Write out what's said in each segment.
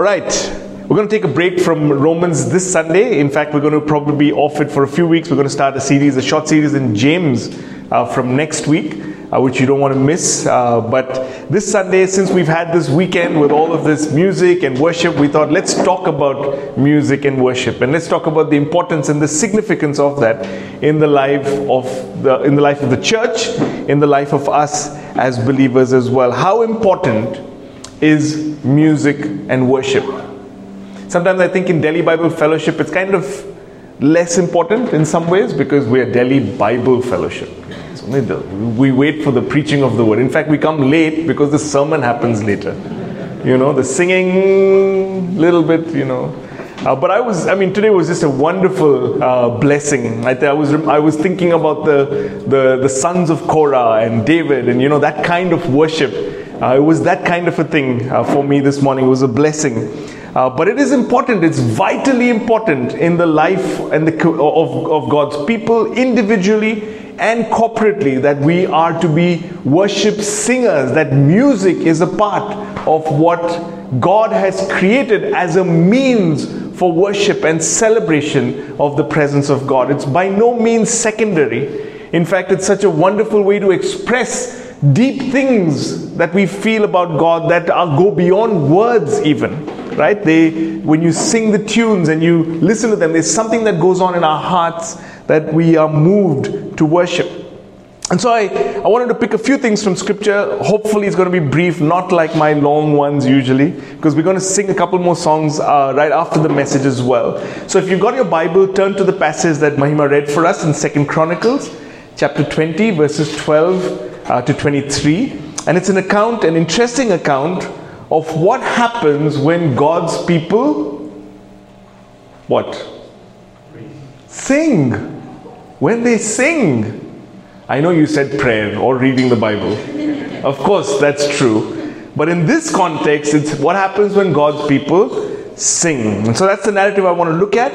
All right, we're going to take a break from Romans this Sunday. In fact, we're going to probably be off it for a few weeks. We're going to start a series, a short series in James uh, from next week, uh, which you don't want to miss. Uh, but this Sunday, since we've had this weekend with all of this music and worship, we thought let's talk about music and worship, and let's talk about the importance and the significance of that in the life of the in the life of the church, in the life of us as believers as well. How important is music and worship. Sometimes I think in Delhi Bible Fellowship it's kind of less important in some ways because we are Delhi Bible Fellowship. So we wait for the preaching of the word. In fact, we come late because the sermon happens later. You know, the singing, little bit, you know. Uh, but I was, I mean, today was just a wonderful uh, blessing. I, I, was, I was thinking about the, the, the sons of Korah and David and, you know, that kind of worship uh, it was that kind of a thing uh, for me this morning. It was a blessing. Uh, but it is important, it's vitally important in the life and the, of, of God's people individually and corporately that we are to be worship singers, that music is a part of what God has created as a means for worship and celebration of the presence of God. It's by no means secondary. In fact, it's such a wonderful way to express deep things that we feel about God that are, go beyond words even right they when you sing the tunes and you listen to them there's something that goes on in our hearts that we are moved to worship and so I, I wanted to pick a few things from scripture. Hopefully, it's going to be brief, not like my long ones usually, because we're going to sing a couple more songs uh, right after the message as well. So, if you've got your Bible, turn to the passage that Mahima read for us in Second Chronicles, chapter 20, verses 12 uh, to 23. And it's an account, an interesting account of what happens when God's people what? Sing. When they sing. I know you said prayer or reading the Bible. Of course, that's true. But in this context, it's what happens when God's people sing. And so that's the narrative I want to look at.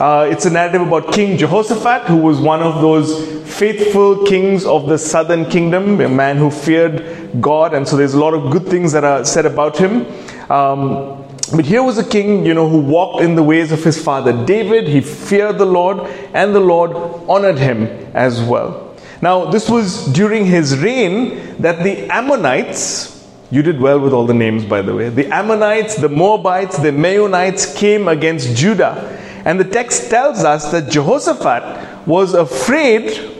Uh, it's a narrative about King Jehoshaphat, who was one of those faithful kings of the southern kingdom, a man who feared God, and so there's a lot of good things that are said about him. Um, but here was a king, you know, who walked in the ways of his father David. He feared the Lord, and the Lord honored him as well. Now, this was during his reign that the Ammonites, you did well with all the names, by the way. The Ammonites, the Moabites, the Meunites came against Judah and the text tells us that Jehoshaphat was afraid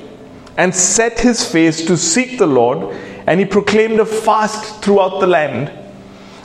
and set his face to seek the Lord, and he proclaimed a fast throughout the land.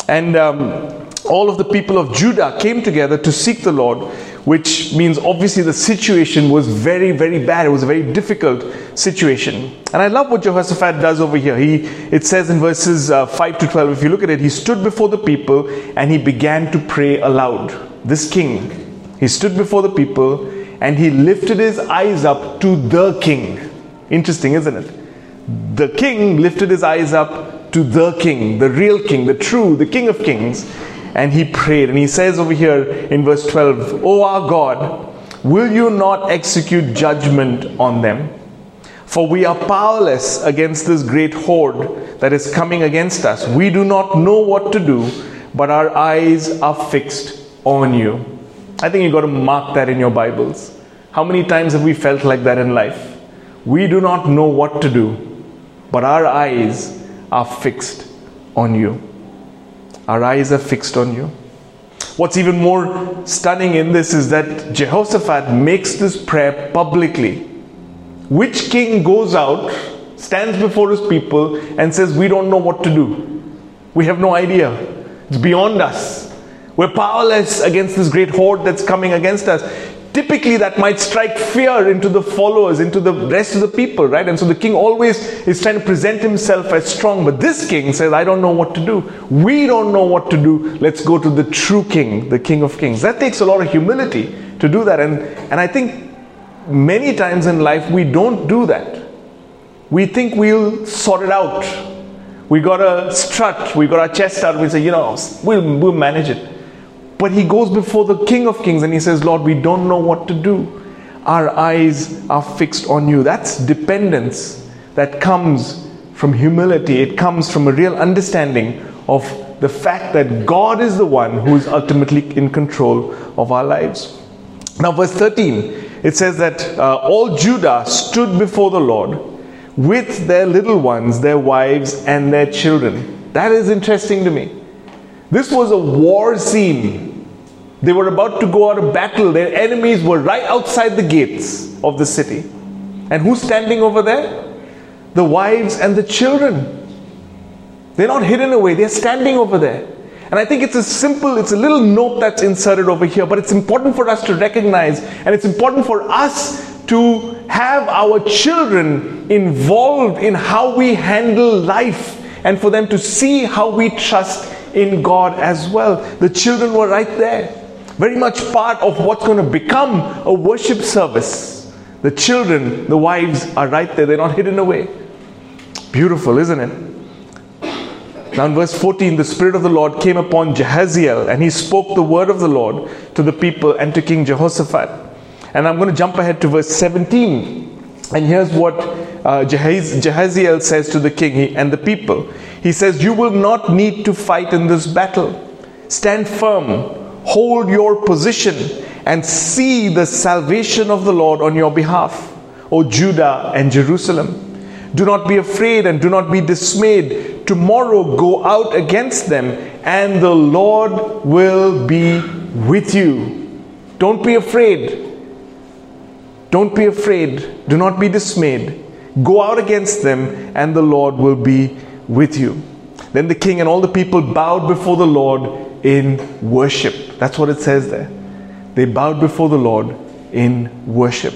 And um, all of the people of Judah came together to seek the Lord, which means obviously the situation was very, very bad. It was a very difficult situation. And I love what Jehoshaphat does over here. He, it says in verses uh, 5 to 12, if you look at it, he stood before the people and he began to pray aloud. This king, he stood before the people and he lifted his eyes up to the king. Interesting, isn't it? The king lifted his eyes up to the king, the real king, the true, the king of kings, and he prayed. And he says over here in verse 12, O our God, will you not execute judgment on them? For we are powerless against this great horde that is coming against us. We do not know what to do, but our eyes are fixed on you. I think you've got to mark that in your Bibles. How many times have we felt like that in life? We do not know what to do, but our eyes are fixed on you. Our eyes are fixed on you. What's even more stunning in this is that Jehoshaphat makes this prayer publicly. Which king goes out, stands before his people, and says, We don't know what to do? We have no idea. It's beyond us. We're powerless against this great horde that's coming against us. Typically, that might strike fear into the followers, into the rest of the people, right? And so the king always is trying to present himself as strong. But this king says, I don't know what to do. We don't know what to do. Let's go to the true king, the king of kings. That takes a lot of humility to do that. And, and I think many times in life we don't do that. We think we'll sort it out. We got a strut, we got our chest out, we say, you know, we'll, we'll manage it. But he goes before the King of Kings and he says, Lord, we don't know what to do. Our eyes are fixed on you. That's dependence that comes from humility, it comes from a real understanding of the fact that God is the one who is ultimately in control of our lives. Now, verse 13, it says that uh, all Judah stood before the Lord with their little ones, their wives, and their children. That is interesting to me. This was a war scene. They were about to go out of battle. Their enemies were right outside the gates of the city. And who's standing over there? The wives and the children. They're not hidden away, they're standing over there. And I think it's a simple, it's a little note that's inserted over here, but it's important for us to recognize and it's important for us to have our children involved in how we handle life and for them to see how we trust in God as well. The children were right there, very much part of what's going to become a worship service. The children, the wives are right there, they're not hidden away. Beautiful, isn't it? Now, in verse 14, the Spirit of the Lord came upon Jahaziel, and he spoke the word of the Lord to the people and to King Jehoshaphat. And I'm going to jump ahead to verse 17. And here's what uh, Jahaziel says to the king and the people He says, You will not need to fight in this battle. Stand firm, hold your position, and see the salvation of the Lord on your behalf, O Judah and Jerusalem. Do not be afraid and do not be dismayed. Tomorrow go out against them, and the Lord will be with you. Don't be afraid. Don't be afraid. Do not be dismayed. Go out against them, and the Lord will be with you. Then the king and all the people bowed before the Lord in worship. That's what it says there. They bowed before the Lord in worship.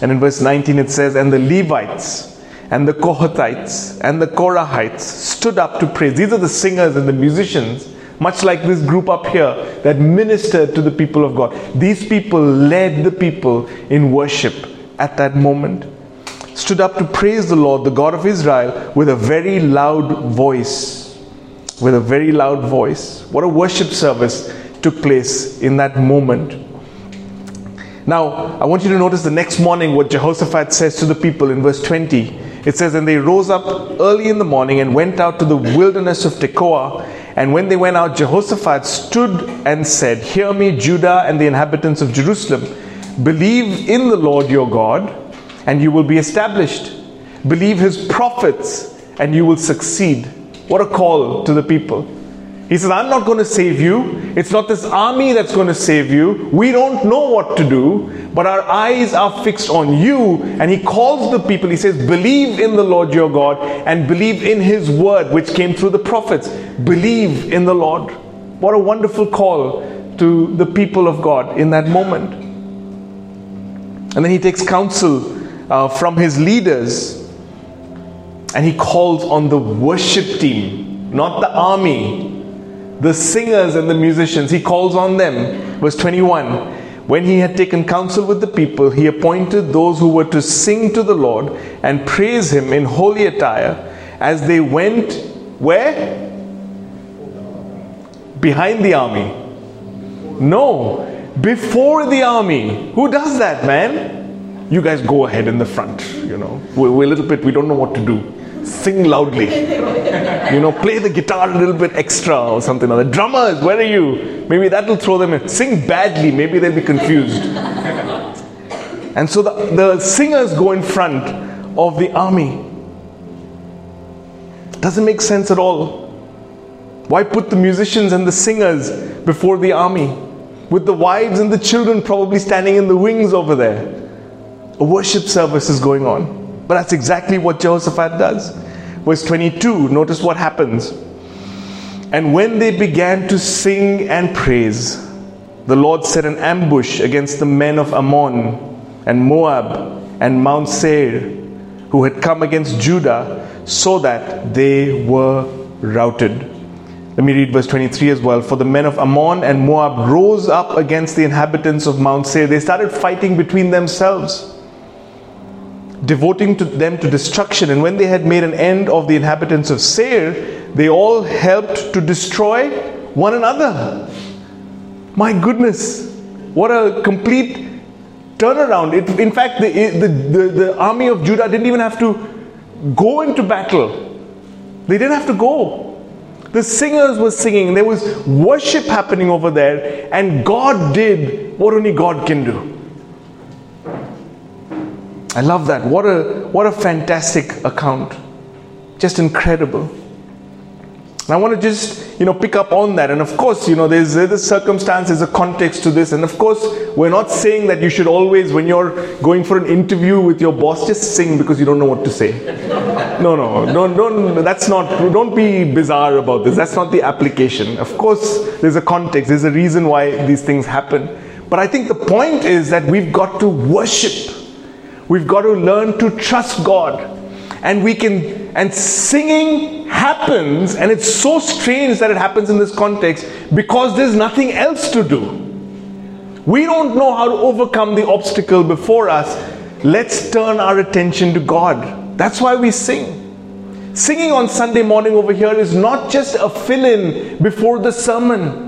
And in verse 19 it says, And the Levites, and the Kohathites and the Korahites stood up to praise. These are the singers and the musicians, much like this group up here that ministered to the people of God. These people led the people in worship at that moment. Stood up to praise the Lord, the God of Israel, with a very loud voice. With a very loud voice. What a worship service took place in that moment. Now, I want you to notice the next morning what Jehoshaphat says to the people in verse 20. It says, And they rose up early in the morning and went out to the wilderness of Tekoa. And when they went out, Jehoshaphat stood and said, Hear me, Judah and the inhabitants of Jerusalem. Believe in the Lord your God, and you will be established. Believe his prophets, and you will succeed. What a call to the people. He says, I'm not going to save you. It's not this army that's going to save you. We don't know what to do, but our eyes are fixed on you. And he calls the people, he says, Believe in the Lord your God and believe in his word, which came through the prophets. Believe in the Lord. What a wonderful call to the people of God in that moment. And then he takes counsel uh, from his leaders and he calls on the worship team, not the army, the singers and the musicians, he calls on them. Verse 21 When he had taken counsel with the people, he appointed those who were to sing to the Lord and praise him in holy attire as they went where? Behind the army. No, before the army. Who does that, man? You guys go ahead in the front, you know. We're, we're a little bit, we don't know what to do sing loudly. you know, play the guitar a little bit extra or something like that. Drummers, where are you? Maybe that'll throw them in. Sing badly, maybe they'll be confused. and so the, the singers go in front of the army. Doesn't make sense at all. Why put the musicians and the singers before the army? With the wives and the children probably standing in the wings over there. A worship service is going on. But that's exactly what Jehoshaphat does. Verse 22, notice what happens. And when they began to sing and praise, the Lord set an ambush against the men of Ammon and Moab and Mount Seir who had come against Judah so that they were routed. Let me read verse 23 as well. For the men of Ammon and Moab rose up against the inhabitants of Mount Seir. They started fighting between themselves devoting to them to destruction. And when they had made an end of the inhabitants of Seir, they all helped to destroy one another. My goodness, what a complete turnaround. It, in fact, the, the, the, the army of Judah didn't even have to go into battle, they didn't have to go. The singers were singing, there was worship happening over there, and God did what only God can do. I love that. What a what a fantastic account. Just incredible. And I want to just, you know, pick up on that. And of course, you know, there's, there's a circumstance, there's a context to this. And of course, we're not saying that you should always, when you're going for an interview with your boss, just sing because you don't know what to say. No, no, don't, don't, that's not, don't be bizarre about this. That's not the application. Of course, there's a context, there's a reason why these things happen. But I think the point is that we've got to worship. We've got to learn to trust God. And we can and singing happens and it's so strange that it happens in this context because there's nothing else to do. We don't know how to overcome the obstacle before us. Let's turn our attention to god. That's why we sing. Singing on sunday morning over here is not just a fill in before the sermon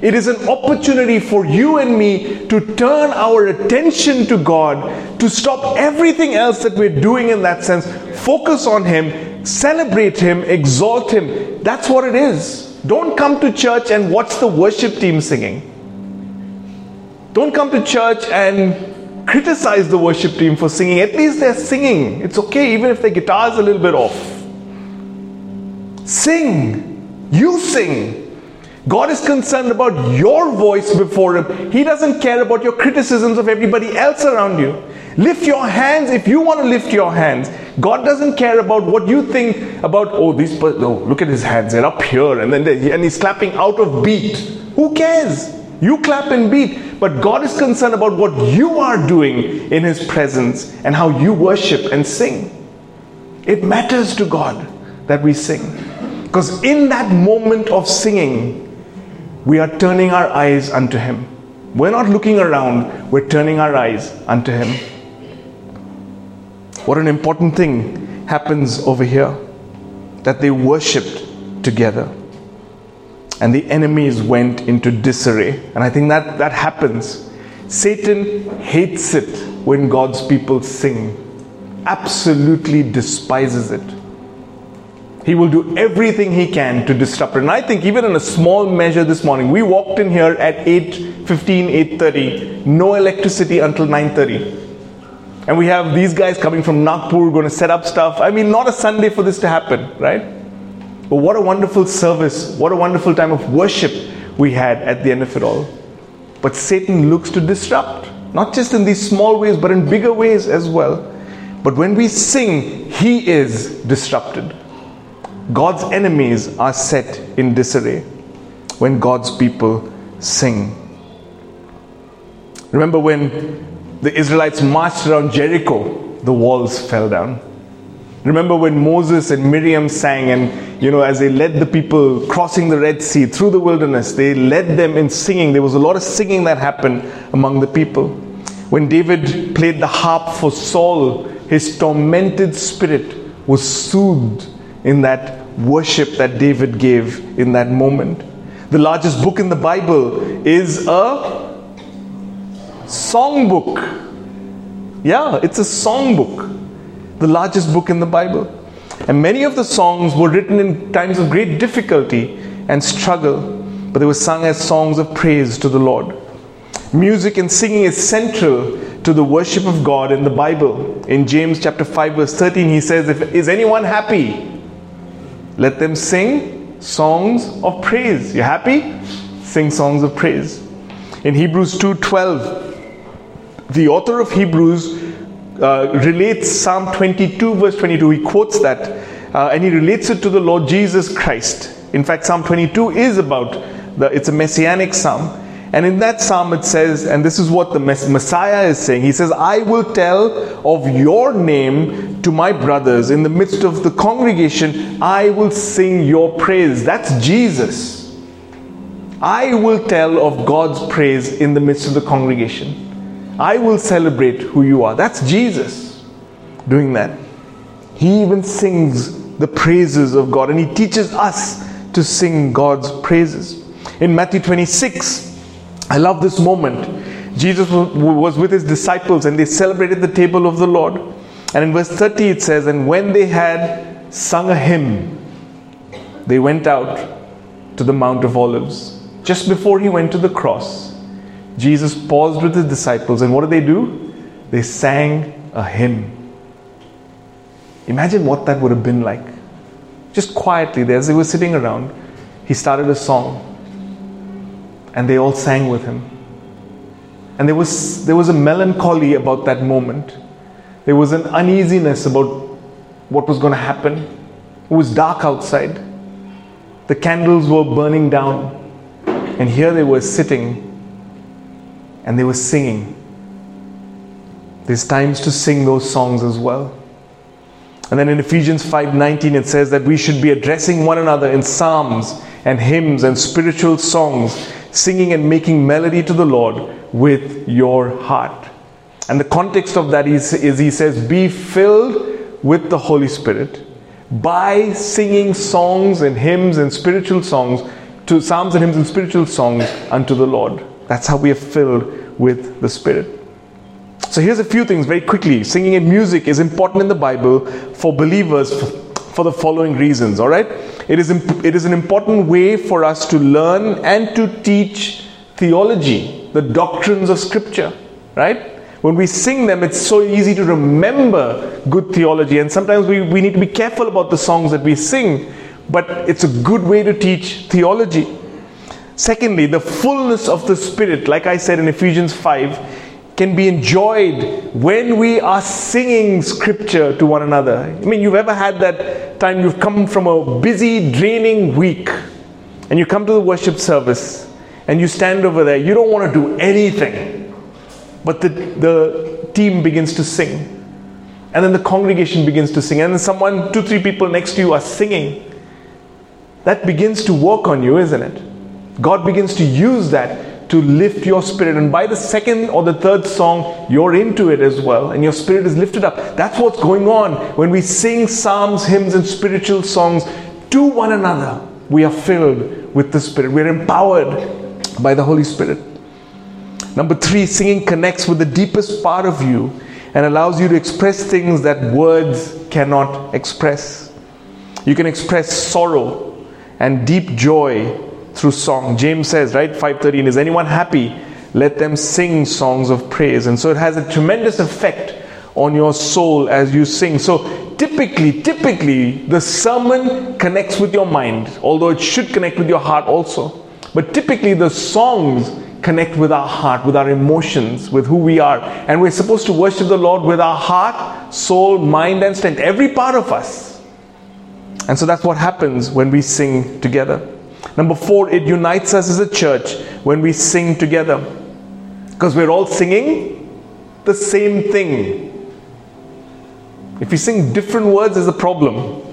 it is an opportunity for you and me to turn our attention to God, to stop everything else that we're doing in that sense, focus on Him, celebrate Him, exalt Him. That's what it is. Don't come to church and watch the worship team singing. Don't come to church and criticize the worship team for singing. At least they're singing. It's okay, even if their guitar is a little bit off. Sing. You sing. God is concerned about your voice before Him. He doesn't care about your criticisms of everybody else around you. Lift your hands if you want to lift your hands. God doesn't care about what you think about, oh, these, oh, look at his hands, they're up here, and then and he's clapping out of beat. Who cares? You clap and beat. But God is concerned about what you are doing in His presence and how you worship and sing. It matters to God that we sing. Because in that moment of singing, we are turning our eyes unto Him. We're not looking around, we're turning our eyes unto Him. What an important thing happens over here that they worshipped together. And the enemies went into disarray. And I think that that happens. Satan hates it when God's people sing, absolutely despises it. He will do everything he can to disrupt it. And I think even in a small measure this morning, we walked in here at 8.15, 8.30, no electricity until 9.30. And we have these guys coming from Nagpur going to set up stuff. I mean, not a Sunday for this to happen, right? But what a wonderful service, what a wonderful time of worship we had at the end of it all. But Satan looks to disrupt, not just in these small ways, but in bigger ways as well. But when we sing, he is disrupted. God's enemies are set in disarray when God's people sing. Remember when the Israelites marched around Jericho, the walls fell down. Remember when Moses and Miriam sang, and you know, as they led the people crossing the Red Sea through the wilderness, they led them in singing. There was a lot of singing that happened among the people. When David played the harp for Saul, his tormented spirit was soothed in that worship that David gave in that moment. The largest book in the Bible is a songbook. Yeah, it's a songbook. The largest book in the Bible. And many of the songs were written in times of great difficulty and struggle, but they were sung as songs of praise to the Lord. Music and singing is central to the worship of God in the Bible. In James chapter 5 verse 13 he says if is anyone happy let them sing songs of praise. You happy? Sing songs of praise. In Hebrews 2:12, the author of Hebrews uh, relates Psalm 22 verse 22. He quotes that uh, and he relates it to the Lord Jesus Christ. In fact, Psalm 22 is about the it's a messianic psalm. And in that psalm, it says, and this is what the Messiah is saying He says, I will tell of your name to my brothers in the midst of the congregation. I will sing your praise. That's Jesus. I will tell of God's praise in the midst of the congregation. I will celebrate who you are. That's Jesus doing that. He even sings the praises of God and he teaches us to sing God's praises. In Matthew 26, I love this moment. Jesus was with his disciples and they celebrated the table of the Lord. And in verse 30 it says, And when they had sung a hymn, they went out to the Mount of Olives. Just before he went to the cross, Jesus paused with his disciples, and what did they do? They sang a hymn. Imagine what that would have been like. Just quietly, there, as they were sitting around, he started a song, and they all sang with him. And there was, there was a melancholy about that moment. There was an uneasiness about what was going to happen. It was dark outside. The candles were burning down. And here they were sitting and they were singing. There's times to sing those songs as well. And then in Ephesians 5:19 it says that we should be addressing one another in psalms and hymns and spiritual songs, singing and making melody to the Lord with your heart. And the context of that is, is he says, be filled with the Holy Spirit by singing songs and hymns and spiritual songs to psalms and hymns and spiritual songs unto the Lord. That's how we are filled with the Spirit. So here's a few things very quickly. Singing and music is important in the Bible for believers for the following reasons, all right? It is, it is an important way for us to learn and to teach theology, the doctrines of Scripture, right? When we sing them, it's so easy to remember good theology, and sometimes we, we need to be careful about the songs that we sing, but it's a good way to teach theology. Secondly, the fullness of the Spirit, like I said in Ephesians 5, can be enjoyed when we are singing scripture to one another. I mean, you've ever had that time you've come from a busy, draining week and you come to the worship service and you stand over there. You don't want to do anything, but the, the team begins to sing. And then the congregation begins to sing. And then someone, two, three people next to you are singing. That begins to work on you, isn't it? God begins to use that to lift your spirit. And by the second or the third song, you're into it as well, and your spirit is lifted up. That's what's going on when we sing psalms, hymns, and spiritual songs to one another. We are filled with the Spirit, we're empowered by the Holy Spirit. Number three, singing connects with the deepest part of you and allows you to express things that words cannot express. You can express sorrow and deep joy through song. James says, right, 513, is anyone happy? Let them sing songs of praise. And so it has a tremendous effect on your soul as you sing. So typically, typically, the sermon connects with your mind, although it should connect with your heart also. But typically, the songs connect with our heart, with our emotions, with who we are. And we're supposed to worship the Lord with our heart, soul, mind, and strength, every part of us. And so that's what happens when we sing together. Number four, it unites us as a church when we sing together. Because we're all singing the same thing. If we sing different words, there's a problem.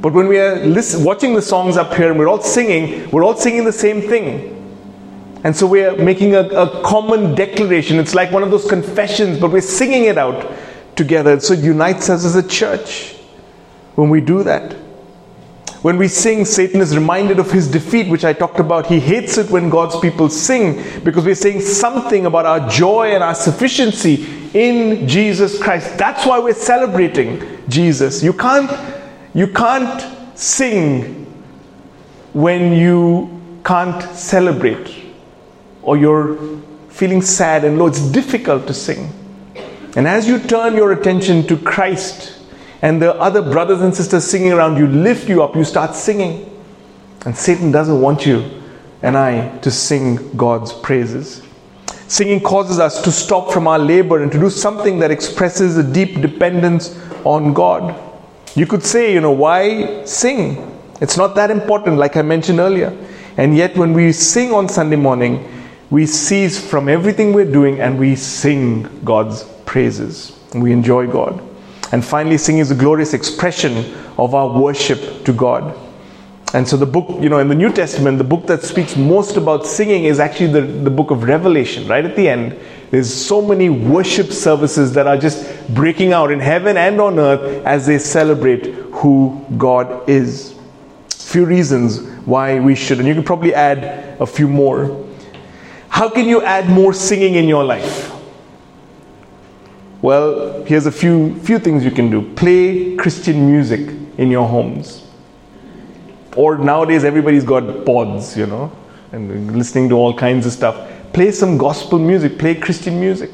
But when we are listen, watching the songs up here and we're all singing, we're all singing the same thing. And so we're making a, a common declaration. It's like one of those confessions, but we're singing it out together. So it unites us as a church when we do that. When we sing, Satan is reminded of his defeat, which I talked about. He hates it when God's people sing because we're saying something about our joy and our sufficiency in Jesus Christ. That's why we're celebrating Jesus. You can't, you can't sing when you can't celebrate or you're feeling sad and low. It's difficult to sing. And as you turn your attention to Christ, and the other brothers and sisters singing around you lift you up, you start singing. And Satan doesn't want you and I to sing God's praises. Singing causes us to stop from our labor and to do something that expresses a deep dependence on God. You could say, you know, why sing? It's not that important, like I mentioned earlier. And yet, when we sing on Sunday morning, we cease from everything we're doing and we sing God's praises. We enjoy God. And finally, singing is a glorious expression of our worship to God. And so, the book, you know, in the New Testament, the book that speaks most about singing is actually the, the book of Revelation, right at the end. There's so many worship services that are just breaking out in heaven and on earth as they celebrate who God is. Few reasons why we should, and you can probably add a few more. How can you add more singing in your life? Well, here's a few, few things you can do. Play Christian music in your homes. Or nowadays, everybody's got pods, you know, and listening to all kinds of stuff. Play some gospel music, play Christian music.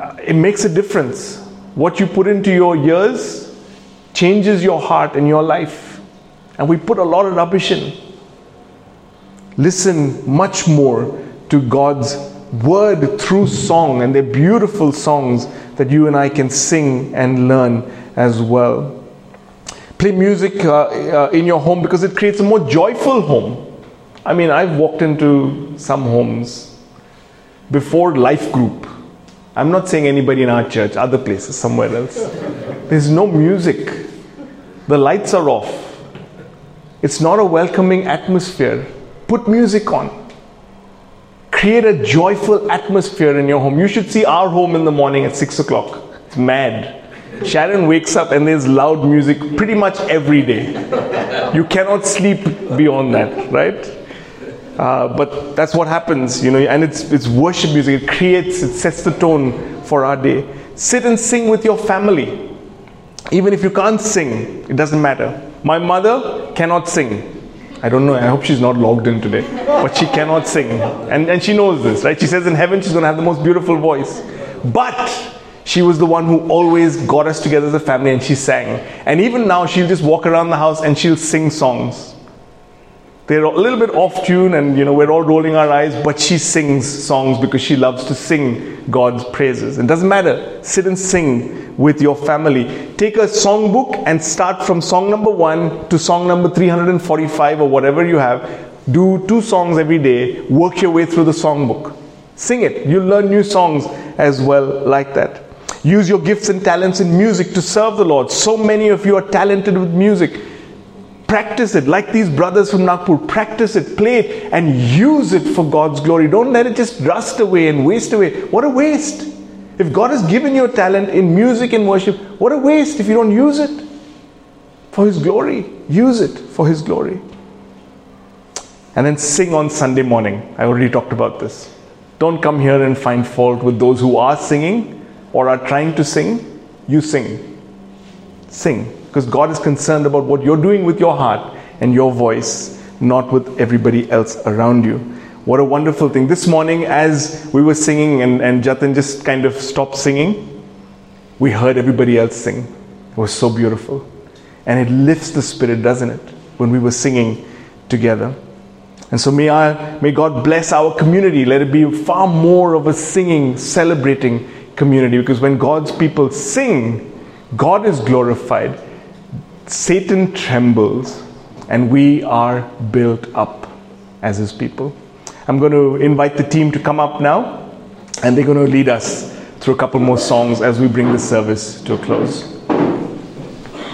Uh, it makes a difference. What you put into your ears changes your heart and your life. And we put a lot of rubbish in. Listen much more to God's word through song, and they're beautiful songs that you and I can sing and learn as well. Play music uh, uh, in your home because it creates a more joyful home. I mean, I've walked into some homes before life group. I'm not saying anybody in our church, other places, somewhere else. There's no music. The lights are off. It's not a welcoming atmosphere. Put music on. Create a joyful atmosphere in your home. You should see our home in the morning at 6 o'clock. It's mad. Sharon wakes up and there's loud music pretty much every day. You cannot sleep beyond that, right? Uh, but that's what happens, you know, and it's, it's worship music. It creates, it sets the tone for our day. Sit and sing with your family. Even if you can't sing, it doesn't matter. My mother cannot sing. I don't know, I hope she's not logged in today. But she cannot sing. And, and she knows this, right? She says in heaven she's going to have the most beautiful voice. But she was the one who always got us together as a family and she sang. And even now, she'll just walk around the house and she'll sing songs. They're a little bit off tune and you know we're all rolling our eyes, but she sings songs because she loves to sing God's praises. It doesn't matter. Sit and sing with your family. Take a songbook and start from song number one to song number 345 or whatever you have. Do two songs every day. Work your way through the songbook. Sing it. You'll learn new songs as well like that. Use your gifts and talents in music to serve the Lord. So many of you are talented with music Practice it like these brothers from Nagpur. Practice it, play it, and use it for God's glory. Don't let it just rust away and waste away. What a waste. If God has given you a talent in music and worship, what a waste if you don't use it for His glory. Use it for His glory. And then sing on Sunday morning. I already talked about this. Don't come here and find fault with those who are singing or are trying to sing. You sing. Sing because God is concerned about what you're doing with your heart and your voice, not with everybody else around you. What a wonderful thing. This morning, as we were singing and, and Jatin just kind of stopped singing, we heard everybody else sing. It was so beautiful. And it lifts the spirit, doesn't it, when we were singing together. And so may, I, may God bless our community. Let it be far more of a singing, celebrating community. Because when God's people sing, God is glorified Satan trembles and we are built up as his people. I'm going to invite the team to come up now and they're going to lead us through a couple more songs as we bring the service to a close.